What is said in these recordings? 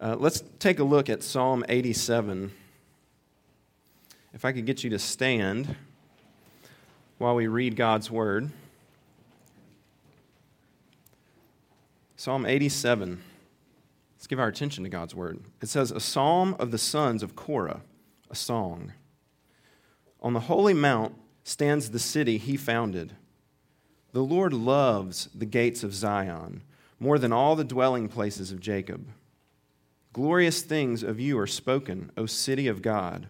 Uh, let's take a look at Psalm 87. If I could get you to stand while we read God's word. Psalm 87. Let's give our attention to God's word. It says, A psalm of the sons of Korah, a song. On the holy mount stands the city he founded. The Lord loves the gates of Zion more than all the dwelling places of Jacob. Glorious things of you are spoken, O city of God.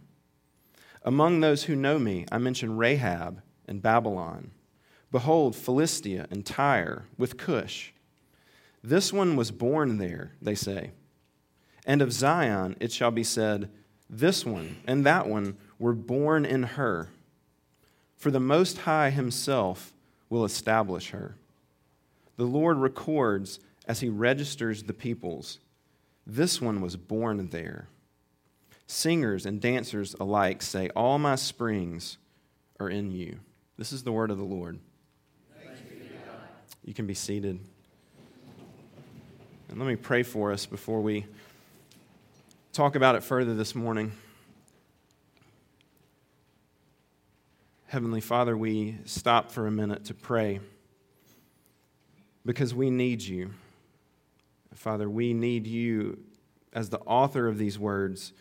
Among those who know me, I mention Rahab and Babylon. Behold, Philistia and Tyre with Cush. This one was born there, they say. And of Zion it shall be said, This one and that one were born in her. For the Most High Himself will establish her. The Lord records as He registers the peoples. This one was born there. Singers and dancers alike say, All my springs are in you. This is the word of the Lord. You can be seated. And let me pray for us before we talk about it further this morning. Heavenly Father, we stop for a minute to pray because we need you. Father, we need you as the author of these words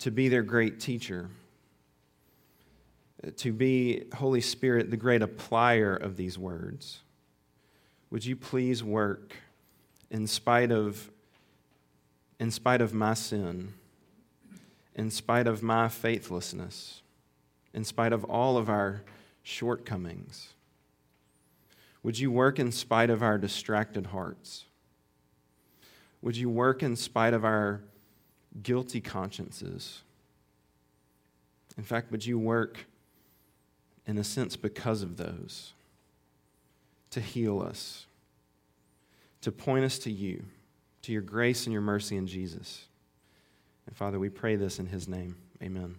to be their great teacher, to be, Holy Spirit, the great applier of these words. Would you please work in spite of, in spite of my sin, in spite of my faithlessness, in spite of all of our shortcomings? Would you work in spite of our distracted hearts? Would you work in spite of our guilty consciences? In fact, would you work, in a sense, because of those to heal us, to point us to you, to your grace and your mercy in Jesus? And Father, we pray this in his name. Amen.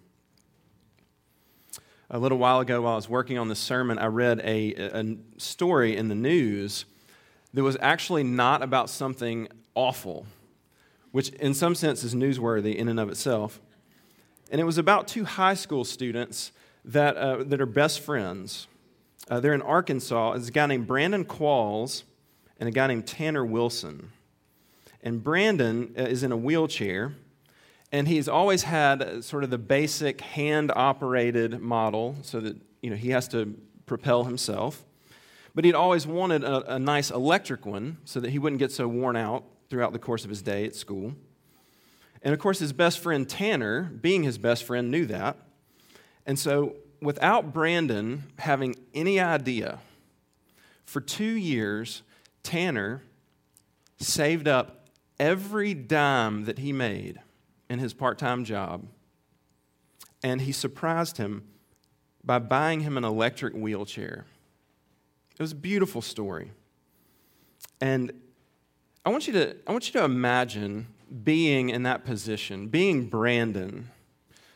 A little while ago, while I was working on this sermon, I read a, a story in the news that was actually not about something awful, which in some sense is newsworthy in and of itself. And it was about two high school students that, uh, that are best friends. Uh, they're in Arkansas. There's a guy named Brandon Qualls and a guy named Tanner Wilson. And Brandon uh, is in a wheelchair, and he's always had sort of the basic hand operated model so that you know, he has to propel himself. But he'd always wanted a, a nice electric one so that he wouldn't get so worn out throughout the course of his day at school. And of course, his best friend Tanner, being his best friend, knew that. And so, without Brandon having any idea, for two years, Tanner saved up every dime that he made in his part time job. And he surprised him by buying him an electric wheelchair. It was a beautiful story. And I want you to, I want you to imagine being in that position, being Brandon,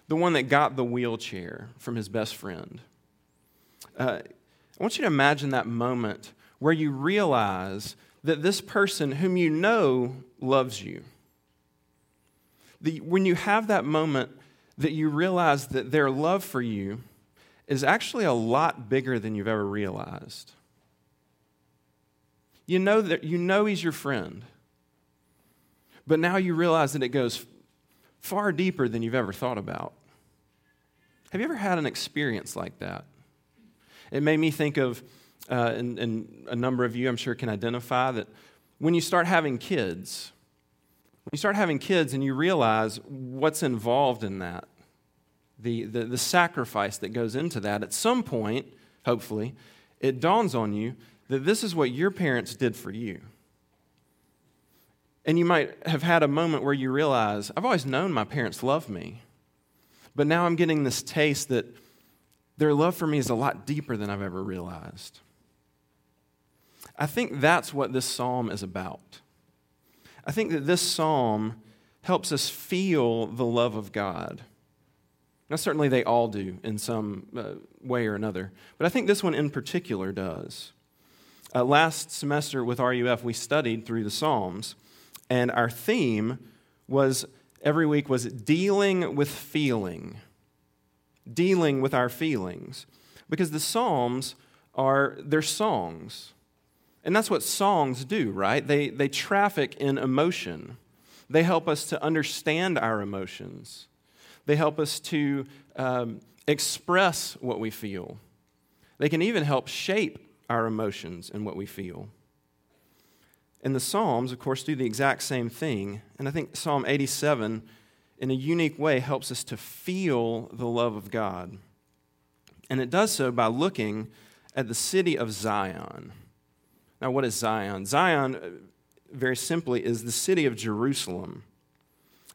the one that got the wheelchair from his best friend. Uh, I want you to imagine that moment where you realize that this person whom you know loves you. The, when you have that moment that you realize that their love for you is actually a lot bigger than you've ever realized. You know that you know he's your friend. But now you realize that it goes far deeper than you've ever thought about. Have you ever had an experience like that? It made me think of, uh, and, and a number of you I'm sure can identify, that when you start having kids, when you start having kids and you realize what's involved in that, the, the, the sacrifice that goes into that, at some point, hopefully, it dawns on you that this is what your parents did for you. And you might have had a moment where you realize, I've always known my parents love me, but now I'm getting this taste that their love for me is a lot deeper than I've ever realized. I think that's what this psalm is about. I think that this psalm helps us feel the love of God. Now, certainly they all do in some uh, way or another, but I think this one in particular does. Uh, last semester with RUF, we studied through the Psalms, and our theme was every week was dealing with feeling, dealing with our feelings. Because the Psalms are, they're songs. And that's what songs do, right? They, they traffic in emotion. They help us to understand our emotions. They help us to um, express what we feel. They can even help shape our emotions and what we feel. And the Psalms, of course, do the exact same thing. And I think Psalm 87, in a unique way, helps us to feel the love of God. And it does so by looking at the city of Zion. Now, what is Zion? Zion, uh, very simply, is the city of Jerusalem.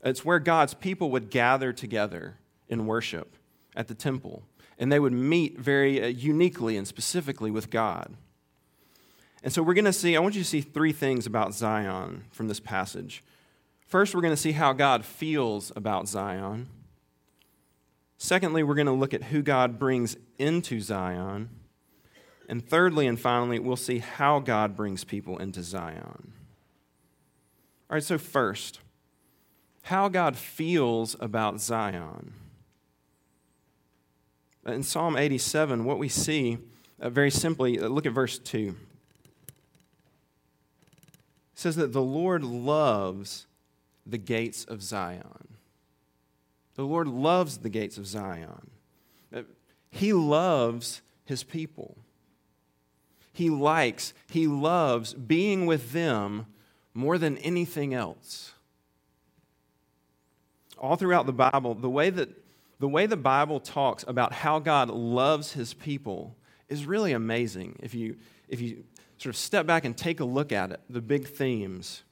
It's where God's people would gather together in worship at the temple, and they would meet very uh, uniquely and specifically with God. And so we're going to see, I want you to see three things about Zion from this passage. First, we're going to see how God feels about Zion. Secondly, we're going to look at who God brings into Zion. And thirdly and finally, we'll see how God brings people into Zion. All right, so first, how God feels about Zion. In Psalm 87, what we see, uh, very simply, uh, look at verse 2 says that the Lord loves the gates of Zion. The Lord loves the gates of Zion. He loves his people. He likes, he loves being with them more than anything else. All throughout the Bible, the way that the way the Bible talks about how God loves his people is really amazing. If you, if you sort of step back and take a look at it, the big themes.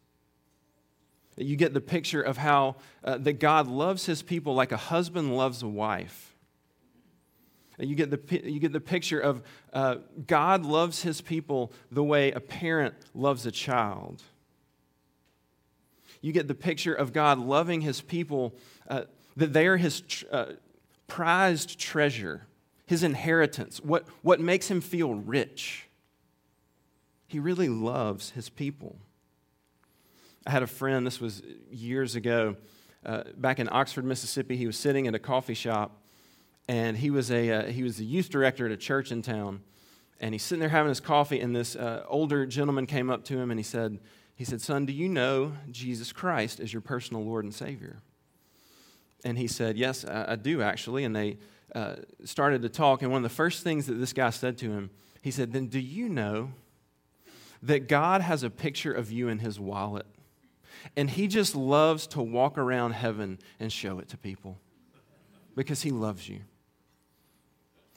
You get the picture of how uh, that God loves his people like a husband loves a wife. You get the, you get the picture of uh, God loves his people the way a parent loves a child. You get the picture of God loving his people, uh, that they are his tr- uh, prized treasure, his inheritance, what, what makes him feel rich. He really loves his people. I had a friend, this was years ago, uh, back in Oxford, Mississippi. He was sitting at a coffee shop, and he was, a, uh, he was the youth director at a church in town. And he's sitting there having his coffee, and this uh, older gentleman came up to him and he said, he said, Son, do you know Jesus Christ as your personal Lord and Savior? And he said, Yes, I, I do actually. And they uh, started to talk. And one of the first things that this guy said to him, he said, Then do you know that God has a picture of you in his wallet. And he just loves to walk around heaven and show it to people because he loves you.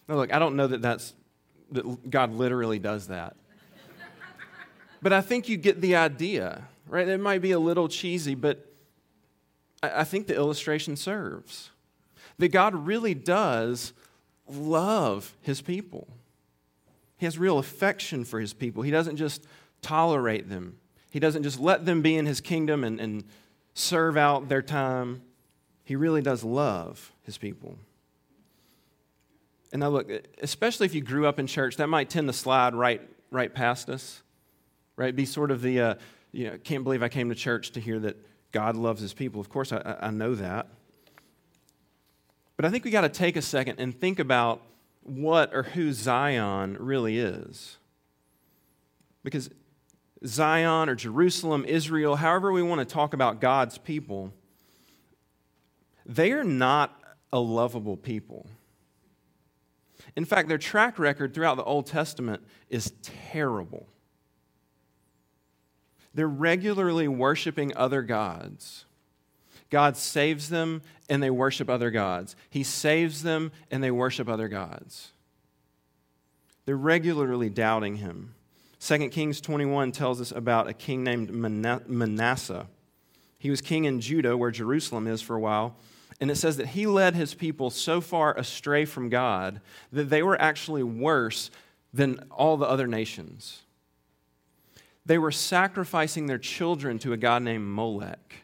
Now, look, I don't know that that's that God literally does that. but I think you get the idea, right? It might be a little cheesy, but I think the illustration serves. That God really does love his people. He has real affection for his people. He doesn't just tolerate them, he doesn't just let them be in his kingdom and, and serve out their time. He really does love his people. And now, look, especially if you grew up in church, that might tend to slide right, right past us, right? Be sort of the, uh, you know, can't believe I came to church to hear that God loves his people. Of course, I, I know that. But I think we got to take a second and think about what or who Zion really is. Because Zion or Jerusalem, Israel, however we want to talk about God's people, they are not a lovable people. In fact, their track record throughout the Old Testament is terrible. They're regularly worshiping other gods. God saves them and they worship other gods. He saves them and they worship other gods. They're regularly doubting him. 2 Kings 21 tells us about a king named Manasseh. He was king in Judah, where Jerusalem is for a while. And it says that he led his people so far astray from God that they were actually worse than all the other nations. They were sacrificing their children to a god named Molech.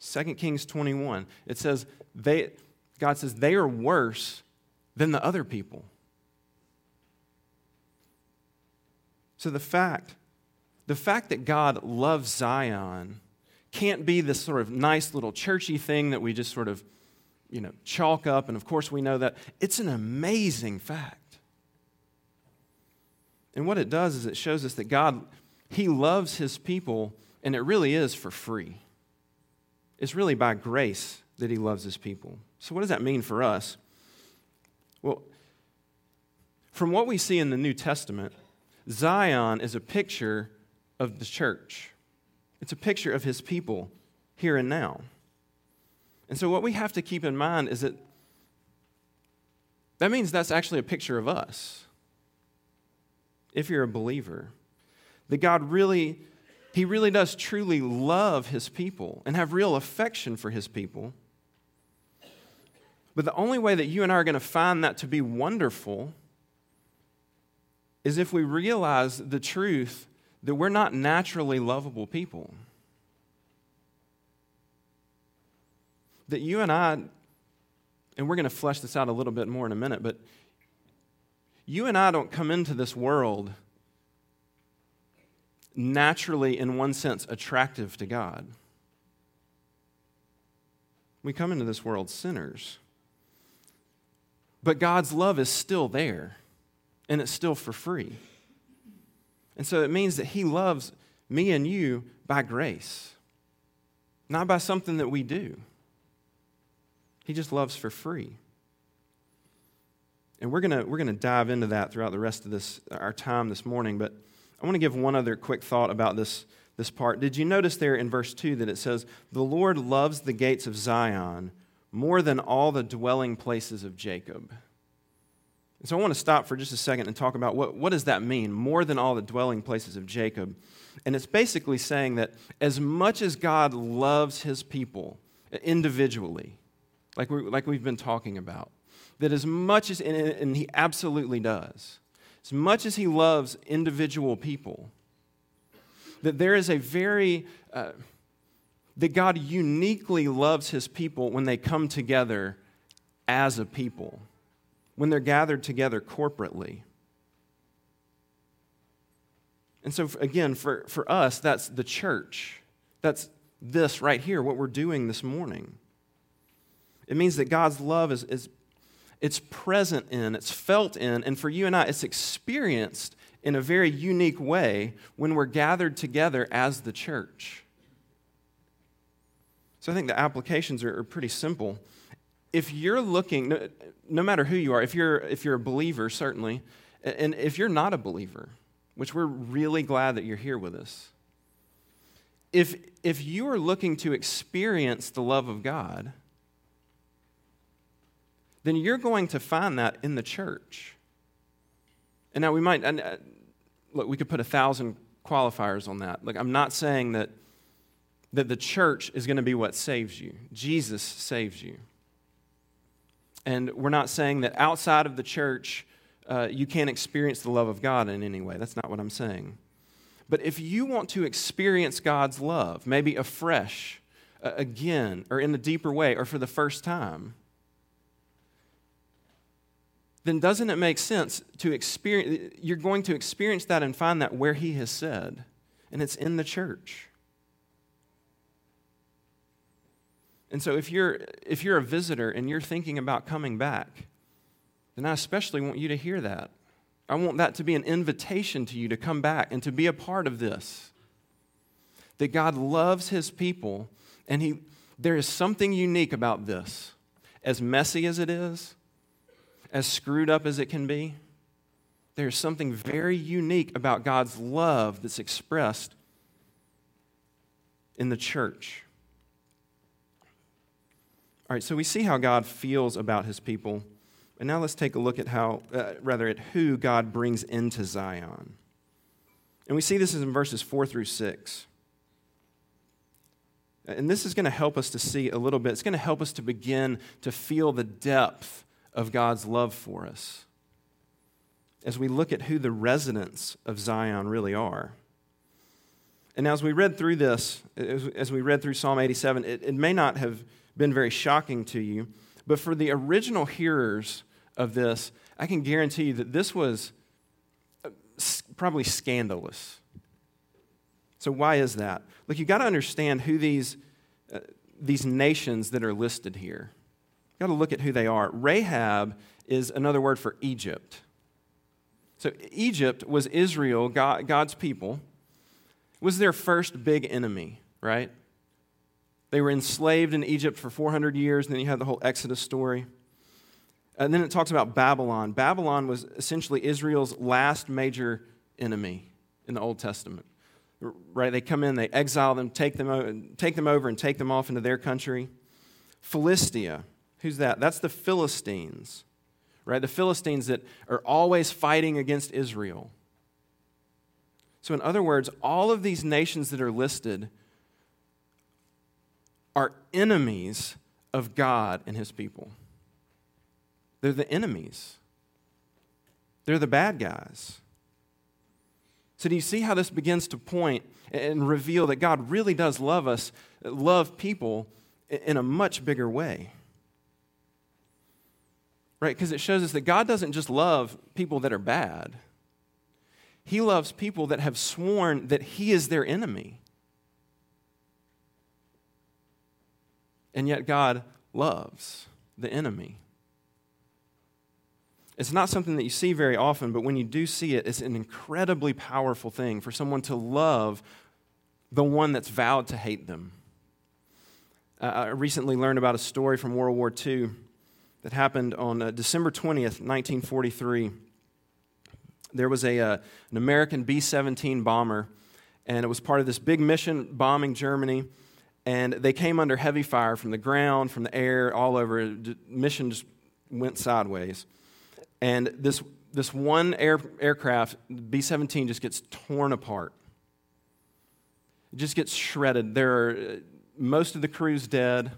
2 Kings 21. It says, they, God says, they are worse than the other people. So the fact, the fact that God loves Zion can't be this sort of nice little churchy thing that we just sort of, you know, chalk up. And of course, we know that. It's an amazing fact. And what it does is it shows us that God, He loves His people, and it really is for free. It's really by grace that He loves His people. So, what does that mean for us? Well, from what we see in the New Testament, Zion is a picture of the church. It's a picture of his people here and now. And so, what we have to keep in mind is that that means that's actually a picture of us. If you're a believer, that God really, He really does truly love His people and have real affection for His people. But the only way that you and I are going to find that to be wonderful is if we realize the truth that we're not naturally lovable people. That you and I, and we're going to flesh this out a little bit more in a minute, but you and I don't come into this world naturally, in one sense, attractive to God. We come into this world sinners. But God's love is still there, and it's still for free. And so it means that He loves me and you by grace, not by something that we do. He just loves for free. And we're going we're to dive into that throughout the rest of this, our time this morning. But I want to give one other quick thought about this, this part. Did you notice there in verse 2 that it says, The Lord loves the gates of Zion more than all the dwelling places of Jacob? And so I want to stop for just a second and talk about what, what does that mean, more than all the dwelling places of Jacob. And it's basically saying that as much as God loves his people individually, like, we like we've been talking about, that as much as, and he absolutely does, as much as he loves individual people, that there is a very, uh, that God uniquely loves his people when they come together as a people when they're gathered together corporately. And so, again, for, for us, that's the church. That's this right here, what we're doing this morning. It means that God's love is, is it's present in, it's felt in, and for you and I, it's experienced in a very unique way when we're gathered together as the church. So I think the applications are, are pretty simple if you're looking, no, no, matter who you are, if you're, if you're a believer, certainly, and if you're not a believer, which we're really glad that you're here with us, if, if you are looking to experience the love of God, then you're going to find that in the church. And now we might, uh, look, we could put a thousand qualifiers on that. Like, I'm not saying that, that the church is going to be what saves you, Jesus saves you. And we're not saying that outside of the church, uh, you can't experience the love of God in any way. That's not what I'm saying. But if you want to experience God's love, maybe afresh, uh, again, or in a deeper way, or for the first time, then doesn't it make sense to experience? You're going to experience that and find that where He has said, and it's in the church. And so if you're, if you're a visitor and you're thinking about coming back, then I especially want you to hear that. I want that to be an invitation to you to come back and to be a part of this. That God loves his people, and he, there is something unique about this. As messy as it is, as screwed up as it can be, there's something very unique about God's love that's expressed in the church. All right, so we see how God feels about his people. And now let's take a look at how, uh, rather, at who God brings into Zion. And we see this in verses 4 through 6. And this is going to help us to see a little bit. It's going to help us to begin to feel the depth of God's love for us as we look at who the residents of Zion really are. And as we read through this, as we read through Psalm 87, it, it may not have been very shocking to you. But for the original hearers of this, I can guarantee you that this was uh, probably scandalous. So, why is that? Look, you've got to understand who these, uh, these nations that are listed here. Got to look at who they are. Rahab is another word for Egypt. So, Egypt was Israel, God, God's people, was their first big enemy, right? They were enslaved in Egypt for 400 years, and then you had the whole Exodus story. And then it talks about Babylon. Babylon was essentially Israel's last major enemy in the Old Testament. Right? They come in, they exile them, take them, take them over, and take them off into their country. Philistia. Who's that? That's the Philistines. Right? The Philistines that are always fighting against Israel. So, in other words, all of these nations that are listed are enemies of God and his people. They're the enemies, they're the bad guys. So, do you see how this begins to point and reveal that God really does love us, love people in a much bigger way? Right? Because it shows us that God doesn't just love people that are bad, He loves people that have sworn that He is their enemy. And yet, God loves the enemy. It's not something that you see very often, but when you do see it, it's an incredibly powerful thing for someone to love the one that's vowed to hate them. Uh, I recently learned about a story from World War II that happened on uh, December 20th, 1943. There was a, uh, an American B 17 bomber, and it was part of this big mission bombing Germany. And they came under heavy fire from the ground, from the air, all over. The mission just went sideways. And this, this one air, aircraft, B 17, just gets torn apart. It just gets shredded. There are, most of the crew's dead.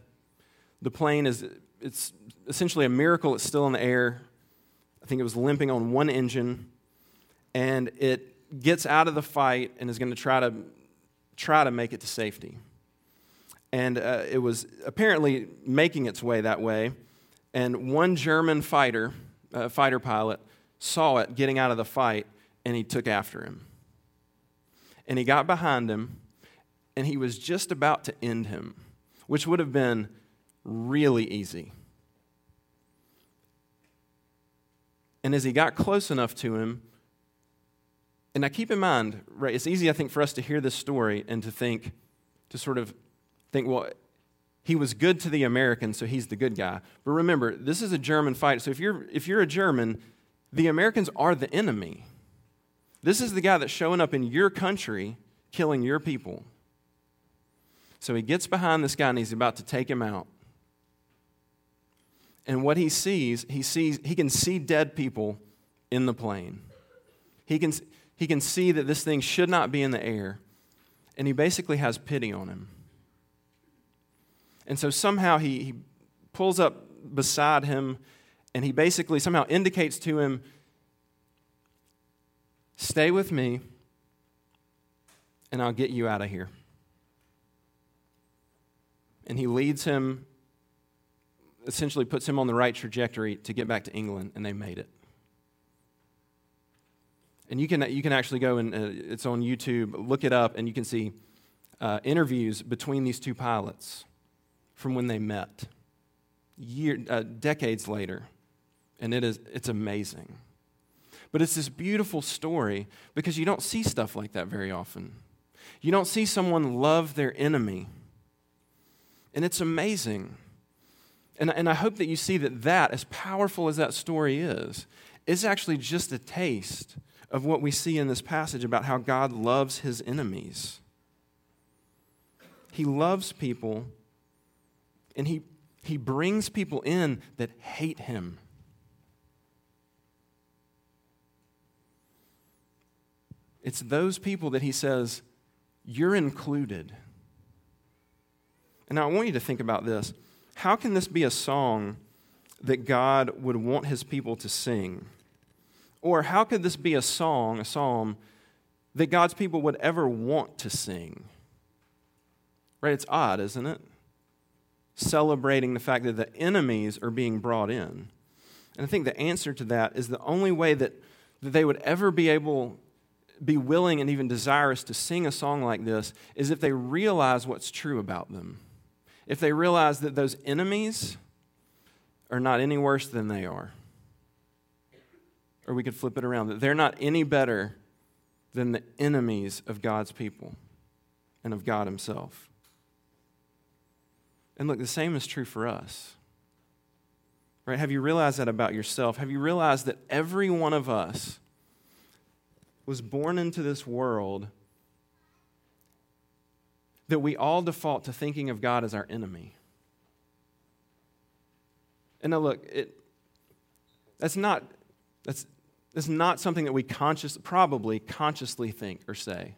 The plane is it's essentially a miracle it's still in the air. I think it was limping on one engine. And it gets out of the fight and is going to try to try to make it to safety. And uh, it was apparently making its way that way. And one German fighter uh, fighter pilot saw it getting out of the fight and he took after him. And he got behind him and he was just about to end him, which would have been really easy. And as he got close enough to him, and now keep in mind, right, it's easy, I think, for us to hear this story and to think, to sort of think, well, he was good to the Americans, so he's the good guy. But remember, this is a German fight. So if you're, if you're a German, the Americans are the enemy. This is the guy that's showing up in your country, killing your people. So he gets behind this guy and he's about to take him out. And what he sees, he sees he can see dead people in the plane. He can, he can see that this thing should not be in the air. And he basically has pity on him. And so somehow he, he pulls up beside him and he basically somehow indicates to him, Stay with me and I'll get you out of here. And he leads him, essentially puts him on the right trajectory to get back to England, and they made it. And you can, you can actually go and uh, it's on YouTube, look it up, and you can see uh, interviews between these two pilots from when they met, year, uh, decades later. And it is, it's amazing. But it's this beautiful story because you don't see stuff like that very often. You don't see someone love their enemy. And it's amazing. And, and I hope that you see that that, as powerful as that story is, is actually just a taste of what we see in this passage about how God loves his enemies. He loves people and he, he brings people in that hate him. It's those people that he says, You're included. And I want you to think about this. How can this be a song that God would want his people to sing? Or how could this be a song, a psalm, that God's people would ever want to sing? Right? It's odd, isn't it? celebrating the fact that the enemies are being brought in. And I think the answer to that is the only way that, that they would ever be able be willing and even desirous to sing a song like this is if they realize what's true about them. If they realize that those enemies are not any worse than they are. Or we could flip it around that they're not any better than the enemies of God's people and of God Himself. And look, the same is true for us. Right? Have you realized that about yourself? Have you realized that every one of us was born into this world that we all default to thinking of God as our enemy? And now look, it, that's not that's that's not something that we conscious probably consciously think or say.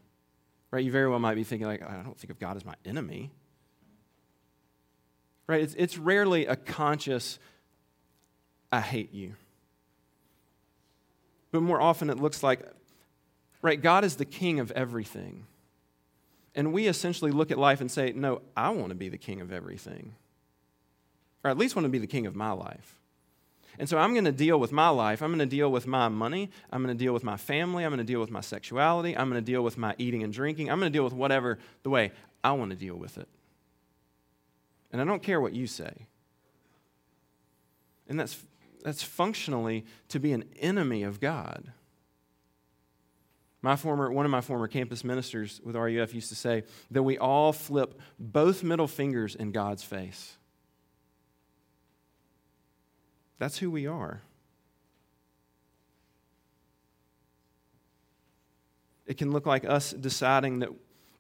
Right? You very well might be thinking like, oh, I don't think of God as my enemy. Right? It's, it's rarely a conscious, I hate you. But more often it looks like, right, God is the king of everything. And we essentially look at life and say, no, I want to be the king of everything. Or at least want to be the king of my life. And so I'm going to deal with my life. I'm going to deal with my money. I'm going to deal with my family. I'm going to deal with my sexuality. I'm going to deal with my eating and drinking. I'm going to deal with whatever the way I want to deal with it. And I don't care what you say. And that's, that's functionally to be an enemy of God. My former, one of my former campus ministers with RUF used to say that we all flip both middle fingers in God's face. That's who we are. It can look like us deciding that,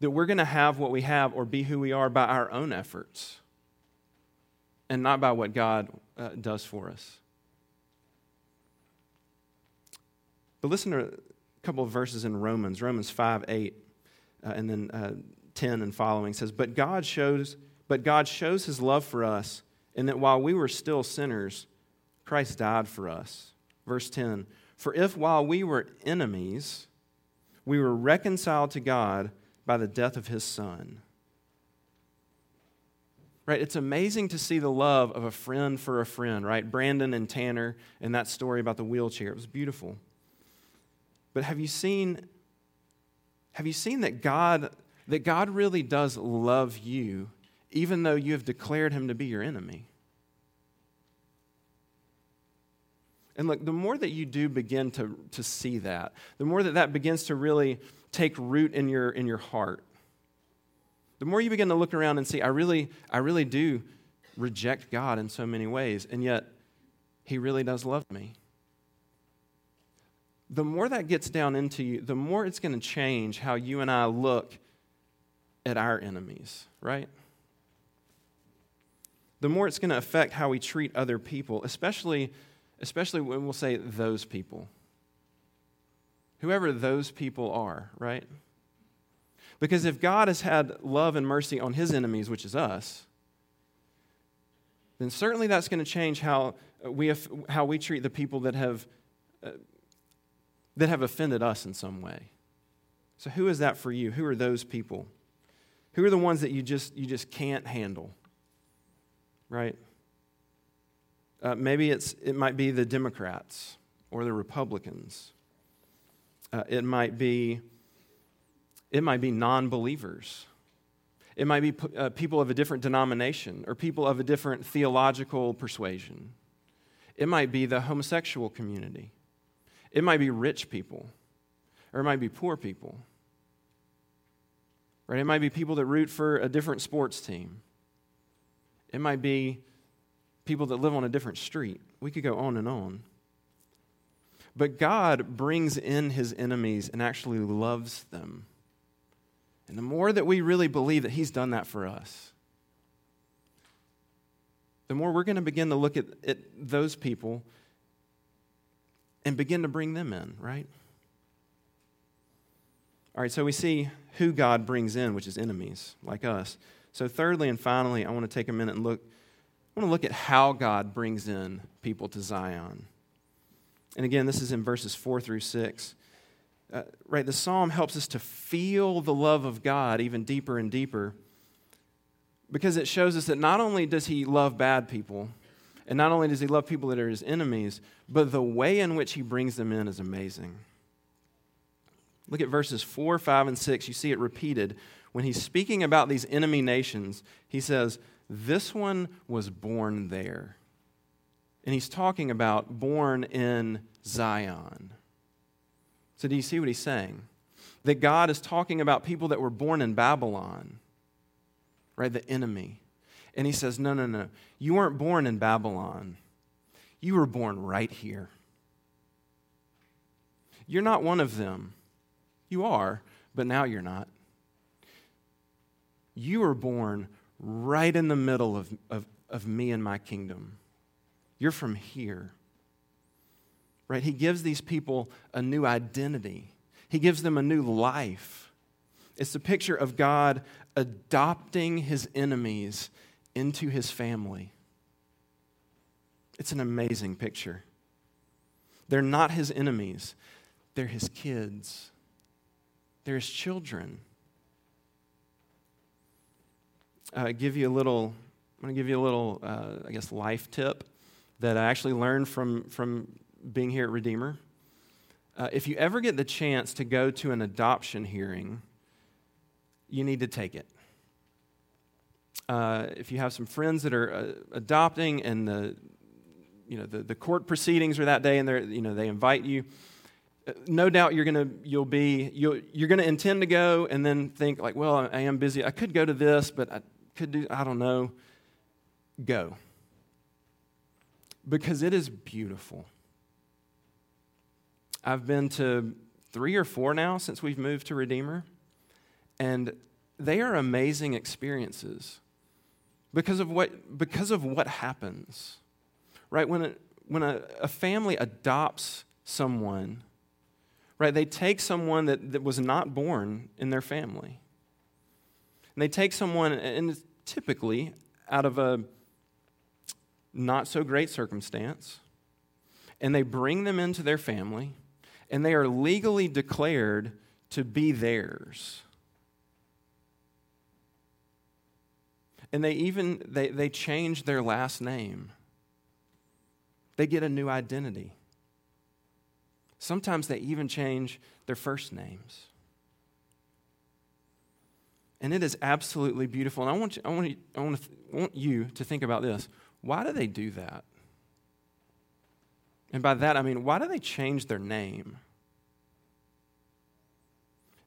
that we're going to have what we have or be who we are by our own efforts and not by what God uh, does for us. But listen to couple of verses in Romans, Romans 5 8, uh, and then uh, 10 and following says, But God shows, but God shows his love for us in that while we were still sinners, Christ died for us. Verse 10 For if while we were enemies, we were reconciled to God by the death of his Son right? It's amazing to see the love of a friend for a friend, right? Brandon and Tanner and that story about the wheelchair. It was beautiful. But have you seen have you seen that God that God really does love you even though you have declared him to be your enemy? And look, the more that you do begin to, to see that, the more that that begins to really take root in your, in your heart, the more you begin to look around and see, I really, I really do reject God in so many ways, and yet He really does love me. The more that gets down into you, the more it's going to change how you and I look at our enemies, right? The more it's going to affect how we treat other people, especially, especially when we'll say those people. Whoever those people are, right? Because if God has had love and mercy on his enemies, which is us, then certainly that's going to change how we, how we treat the people that have, uh, that have offended us in some way. So, who is that for you? Who are those people? Who are the ones that you just, you just can't handle? Right? Uh, maybe it's, it might be the Democrats or the Republicans. Uh, it might be it might be non believers. It might be uh, people of a different denomination or people of a different theological persuasion. It might be the homosexual community. It might be rich people, or it might be poor people. Right? It might be people that root for a different sports team. It might be people that live on a different street. We could go on and on. But God brings in his enemies and actually loves them. And the more that we really believe that He's done that for us, the more we're going to begin to look at, at those people and begin to bring them in, right? All right, so we see who God brings in, which is enemies like us. So, thirdly and finally, I want to take a minute and look. I want to look at how God brings in people to Zion. And again, this is in verses 4 through 6 uh, right, the psalm helps us to feel the love of God even deeper and deeper because it shows us that not only does he love bad people, and not only does he love people that are his enemies, but the way in which he brings them in is amazing. Look at verses 4, 5, and 6. You see it repeated. When he's speaking about these enemy nations, he says, This one was born there. And he's talking about born in Zion. So, do you see what he's saying? That God is talking about people that were born in Babylon, right? The enemy. And he says, No, no, no. You weren't born in Babylon, you were born right here. You're not one of them. You are, but now you're not. You were born right in the middle of, of, of me and my kingdom. You're from here. Right? He gives these people a new identity, He gives them a new life. It's a picture of God adopting His enemies into His family. It's an amazing picture. They're not His enemies, they're His kids. There's children. Uh, give you a little, I'm going to give you a little, uh, I guess, life tip that I actually learned from, from being here at Redeemer. Uh, if you ever get the chance to go to an adoption hearing, you need to take it. Uh, if you have some friends that are uh, adopting and the, you know, the, the court proceedings are that day and they're, you know, they invite you, no doubt you're gonna you'll be you'll, you're gonna intend to go and then think like well I am busy. I could go to this but I could do I don't know. Go. Because it is beautiful. I've been to three or four now since we've moved to Redeemer and they are amazing experiences because of what because of what happens right when a, when a, a family adopts someone right? They take someone that, that was not born in their family. And they take someone, and typically out of a not so great circumstance, and they bring them into their family, and they are legally declared to be theirs. And they even they, they change their last name. They get a new identity. Sometimes they even change their first names. And it is absolutely beautiful. And I want you, I want you, I want, to, want you to think about this. Why do they do that? And by that, I mean, why do they change their name?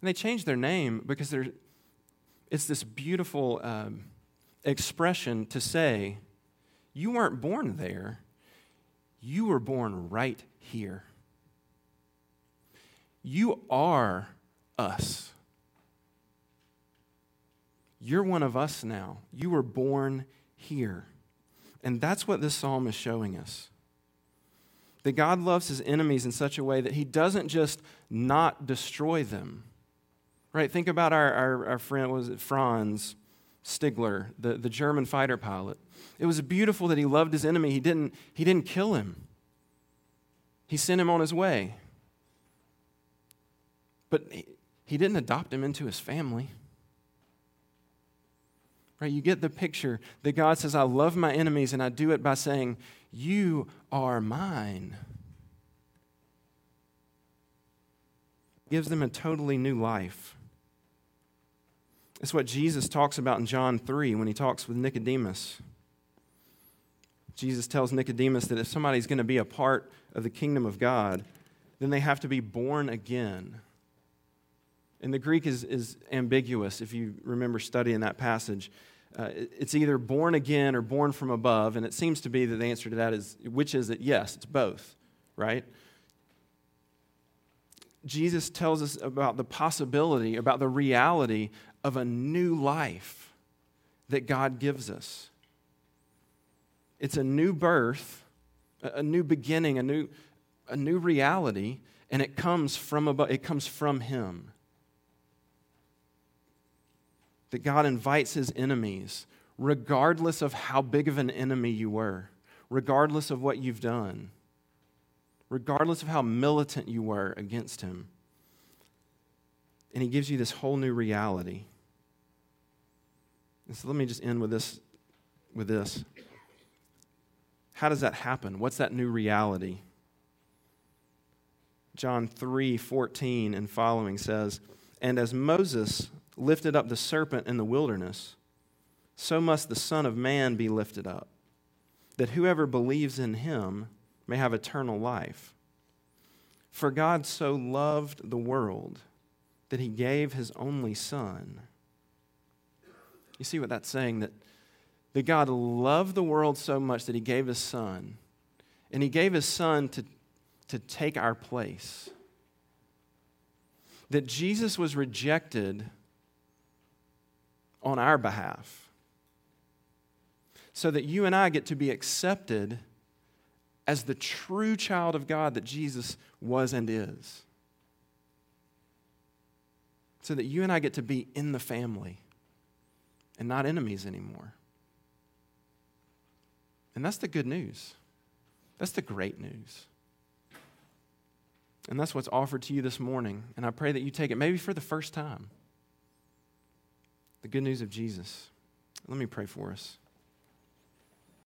And they change their name because it's this beautiful um, expression to say, you weren't born there, you were born right here. You are us. You're one of us now. You were born here. And that's what this psalm is showing us. That God loves his enemies in such a way that he doesn't just not destroy them. Right? Think about our, our, our friend, was it Franz Stigler, the, the German fighter pilot. It was beautiful that he loved his enemy. He didn't, he didn't kill him, he sent him on his way. But he didn't adopt him into his family. Right? You get the picture that God says, I love my enemies, and I do it by saying, You are mine. Gives them a totally new life. It's what Jesus talks about in John 3 when he talks with Nicodemus. Jesus tells Nicodemus that if somebody's going to be a part of the kingdom of God, then they have to be born again. And the Greek is, is ambiguous if you remember studying that passage. Uh, it's either born again or born from above, and it seems to be that the answer to that is which is it? Yes, it's both, right? Jesus tells us about the possibility, about the reality of a new life that God gives us. It's a new birth, a new beginning, a new, a new reality, and it comes from above, it comes from Him that God invites his enemies, regardless of how big of an enemy you were, regardless of what you've done, regardless of how militant you were against him. And he gives you this whole new reality. And so let me just end with this with this. How does that happen? What's that new reality? John 3 14 and following says, And as Moses lifted up the serpent in the wilderness, so must the Son of Man be lifted up, that whoever believes in him may have eternal life. For God so loved the world that he gave his only Son. You see what that's saying? That, that God loved the world so much that he gave his Son. And he gave his Son to, to take our place. That Jesus was rejected on our behalf. So that you and I get to be accepted as the true child of God that Jesus was and is. So that you and I get to be in the family and not enemies anymore. And that's the good news. That's the great news. And that's what's offered to you this morning. And I pray that you take it, maybe for the first time. The good news of Jesus. Let me pray for us.